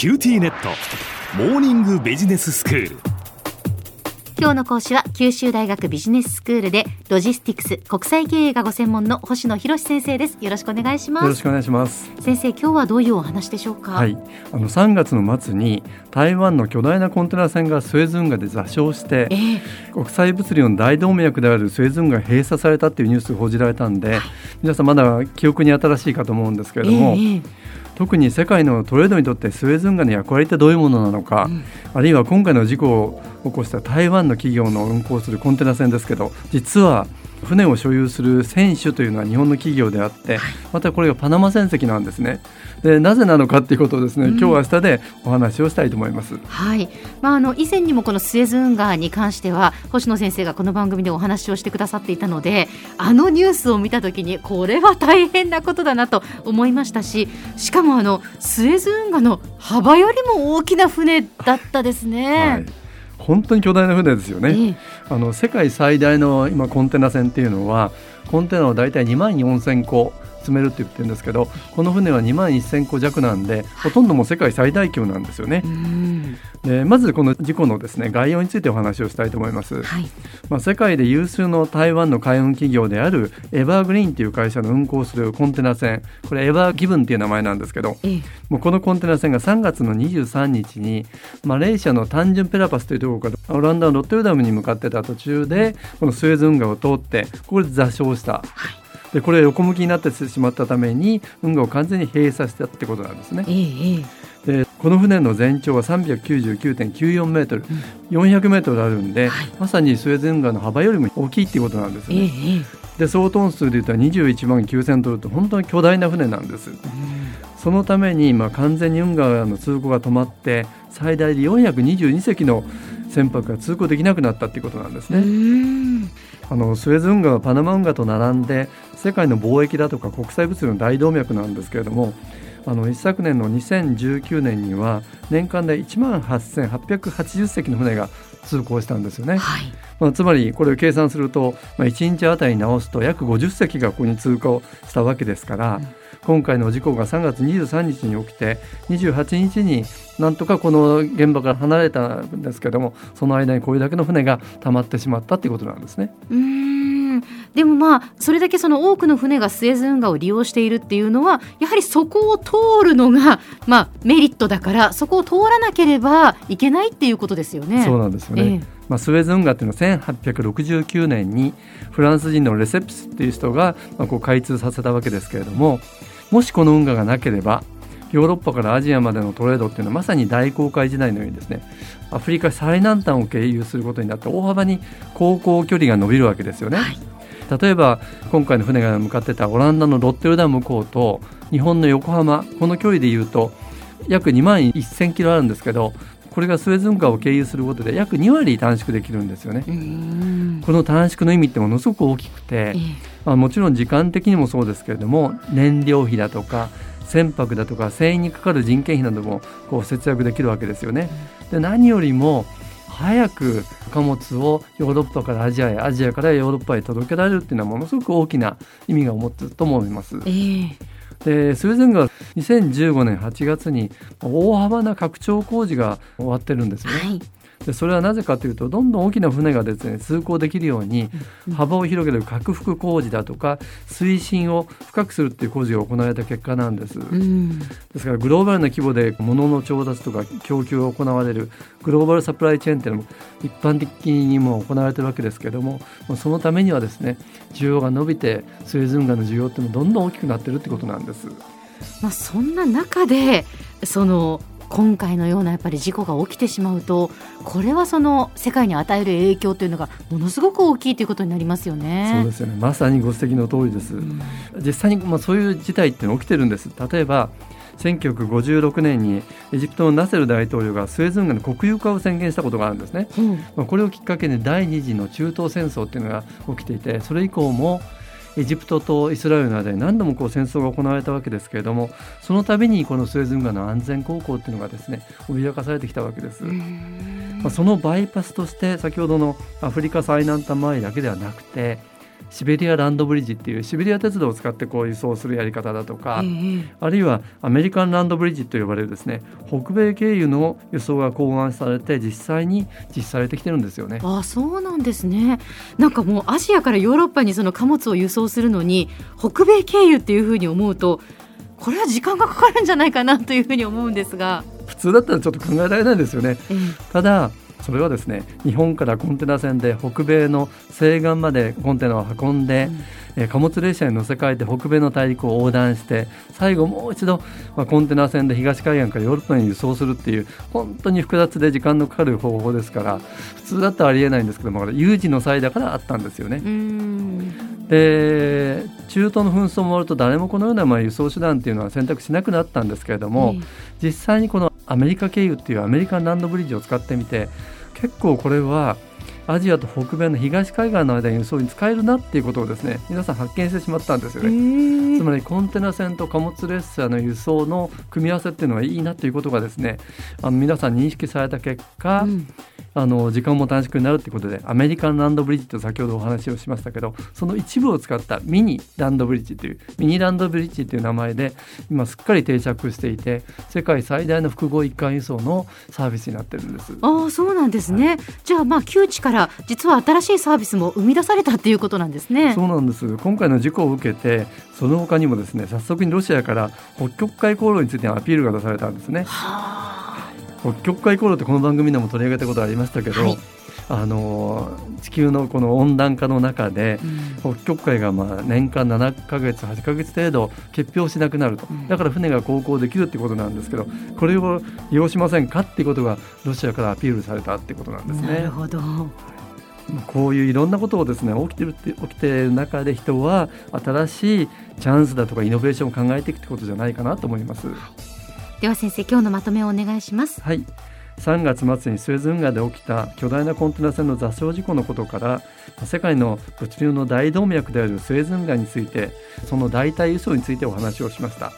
QTnet。モーニングビジネススクール。今日の講師は九州大学ビジネススクールでロジスティクス国際経営がご専門の星野博先生です。よろしくお願いします。よろしくお願いします。先生今日はどういうお話でしょうか？はい。あの3月の末に台湾の巨大なコンテナ船がスエズ運河で座礁してえー、国際物流の大動脈であるスエズ運河が閉鎖されたっていうニュースが報じられたんで、皆さんまだ記憶に新しいかと思うんですけれども、えー特に世界のトレードにとってスエズ運河の役割ってどういうものなのか、うん。あるいは今回の事故を起こした台湾の企業の運航するコンテナ船ですけど実は船を所有する船主というのは日本の企業であって、またこれがパナマ船籍なんですね。でなぜなのかっていうことをですね、うん今日明日でお話をしたいと思います。はい、まあ、あの以前にもこのスエズ運河に関しては星野先生がこの番組でお話をしてくださっていたのであのニュースを見た時にこれは大変なことだなと思いましたししかもあのスエズ運河の幅よりも大きな船だったですはねい。本当に巨大な船ですよね。ええあの世界最大の今コンテナ船っていうのはコンテナを大体2万4000個積めるって言ってるんですけどこの船は2万1000個弱なんでほとんどもう世界最大級なんですよねう。んでまずこの事故のですね概要についてお話をしたいと思います。はいまあ、世界で有数の台湾の海運企業であるエバーグリーンという会社の運航するコンテナ船これエバーギブンっていう名前なんですけどええもうこのコンテナ船が3月の23日にマレーシアのタンジュンペラパスというところからオランダのロッテルダムに向かってた途中でこのスエズ運河を通ってここで座礁した。でこれ横向きになってしまったために運河を完全に閉鎖したってことなんですね。でこの船の全長は399.94メートル、400メートルあるんで、はいまさにスエズ運河の幅よりも大きいっていうことなんですええね。ええで総トン数で言ったら21万9000トルと本当に巨大な船なんです。そのために今完全に運河の通行が止まって最大で422隻の船舶が通行できなくなったっていうことなんですうね。んあのスエズ運河はパナマ運河と並んで世界の貿易だとか国際物流の大動脈なんですけれどもあの一昨年の2019年には年間で1万8880隻の船が通行したんですよね。はいまあ、つまりこれを計算すると、まあ、1日あたりに直すと約50隻がここに通過したわけですから、うん今回の事故が3月23日に起きて28日になんとかこの現場から離れたんですけどもその間にこれだけの船が溜まってしまったっていうことなんですね。うーんでもまあそれだけその多くの船がスエズ運河を利用しているっていうのはやはりそこを通るのがまあメリットだからそこを通らなければいけないっていうことですよね。そうなんですよね。ええまあ、スエズ運河っていうのは1869年にフランス人のレセプスっていう人がまあこう開通させたわけですけれどももしこの運河がなければヨーロッパからアジアまでのトレードっていうのはまさに大航海時代のようにですねアフリカ最南端を経由することになって大幅に航行距離が伸びるわけですよね。はい例えば今回の船が向かってたオランダのロッテルダム港と日本の横浜この距離でいうと約2万1000キロあるんですけどこれがスエズ運河を経由することで約2割短縮できるんですよね。この短縮の意味ってものすごく大きくてえ、えまあ、もちろん時間的にもそうですけれども燃料費だとか船舶だとか船員にかかる人件費などもこう節約できるわけですよね。で何よりも早く貨物をヨーロッパからアジアへアジアからヨーロッパへ届けられるっていうのはものすごく大きな意味が持ってると思います。ええでスウェーデンが2015年8月に大幅な拡張工事が終わってるんですよね。はいでそれはなぜかというとどんどん大きな船がですね通行できるようにうん幅を広げる拡幅工事だとか推進を深くするっていう工事が行われた結果なんです。うんですからグローバルな規模で物の調達とか供給が行われるグローバルサプライチェーンっていうのも一般的にも行われてるわけですけどもまあそのためにはですね需要が伸びてスエズ運河の需要っていうのもどんどん大きくなってるってことなんです。まあ、そんな中でその今回のようなやっぱり事故が起きてしまうとこれはその世界に与える影響というのがものすごく大きいということになりますよね。そうですよねまさにご指摘の通りです。うん実際にまあそういう事態って起きてるんです。例えば1956年にエジプトのナセル大統領がスエズ運河の国有化を宣言したことがあるんですね。うんまあ、これをきっかけに第二次の中東戦争っていうのが起きていてそれ以降もエジプトとイスラエルの間に何度もこう戦争が行われたわけですけれどもその度にこのスエズ運河の安全航行っていうのがですね脅かされてきたわけです。まあ、そのバイパスとして先ほどのアフリカ最南端周りだけではなくてシベリアランドブリッジっていうシベリア鉄道を使ってこう輸送するやり方だとか、ええあるいはアメリカンランドブリッジと呼ばれるですね北米経由の輸送が考案されて実際に実施されてきてるんですよね。あそうなんですねなんかもうアジアからヨーロッパにその貨物を輸送するのに北米経由っていうふうに思うとこれは時間がかかるんじゃないかなというふうに思うんですが、普通だったらちょっと考えられないですよね。ええただそれはですね日本からコンテナ船で北米の西岸までコンテナを運んで、えー貨物列車に乗せ替えて北米の大陸を横断して最後もう一度、まあ、コンテナ船で東海岸からヨーロッパに輸送するっていう本当に複雑で時間のかかる方法ですから普通だったらありえないんですけども有事の際だからあったんですよね。で中東の紛争も終わると誰もこのようなまあ輸送手段っていうのは選択しなくなったんですけれども、え。実際にこのアメリカ経由っていうアメリカンランドブリッジを使ってみて結構これはアジアと北米の東海岸の間に輸送に使えるなっていうことをですね皆さん発見してしまったんですよえね。えつまりコンテナ船と貨物列車の輸送の組み合わせっていうのはいいなということがですねあの皆さん認識された結果、うんあの時間も短縮になるということでアメリカンランドブリッジと先ほどお話をしましたけどその一部を使ったミニランドブリッジというミニランドブリッジという名前で今すっかり定着していて世界最大の複合一貫輸送のサービスになってるんです。ああそうなんですね、じゃあまあ窮地から実は新しいサービスも生み出されたっていうことなんですね。そうなんです今回の事故を受けてその他にもですね早速にロシアから北極海航路についてのアピールが出されたんですね。はあ北極海航路ってこの番組でも取り上げたことありましたけど、はいあの地球のこの温暖化の中でうん北極海がまあ年間7ヶ月8ヶ月程度結氷しなくなるとうんだから船が航行できるってことなんですけどこれを利用しませんかっていうことがロシアからアピールされたってことなんですねなる。ほど。こういういろんなことをですね起きてるって起きている中で人は新しいチャンスだとかイノベーションを考えていくってことじゃないかなと思います。では先生今日のまとめをお願いします。はい。3月末にスエズ運河で起きた巨大なコンテナ船の座礁事故のことから世界の物流の大動脈であるスエズ運河についてその代替輸送についてお話をしました。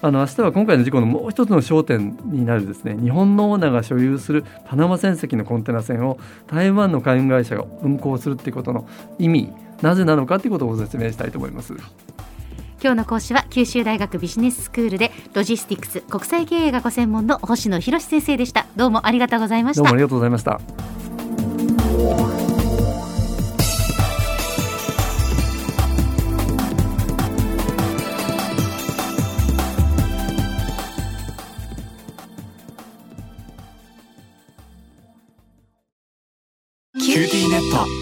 あの明日は今回の事故のもう一つの焦点になるですね日本のオーナーが所有するパナマ船籍のコンテナ船を台湾の海運会社が運航するっていうことの意味なぜなのかということをご説明したいと思います。今日の講師は九州大学ビジネススクールでロジスティクス国際経営がご専門の星野博先生でした。どうもありがとうございましたどうもあ。りがとうございました QTnet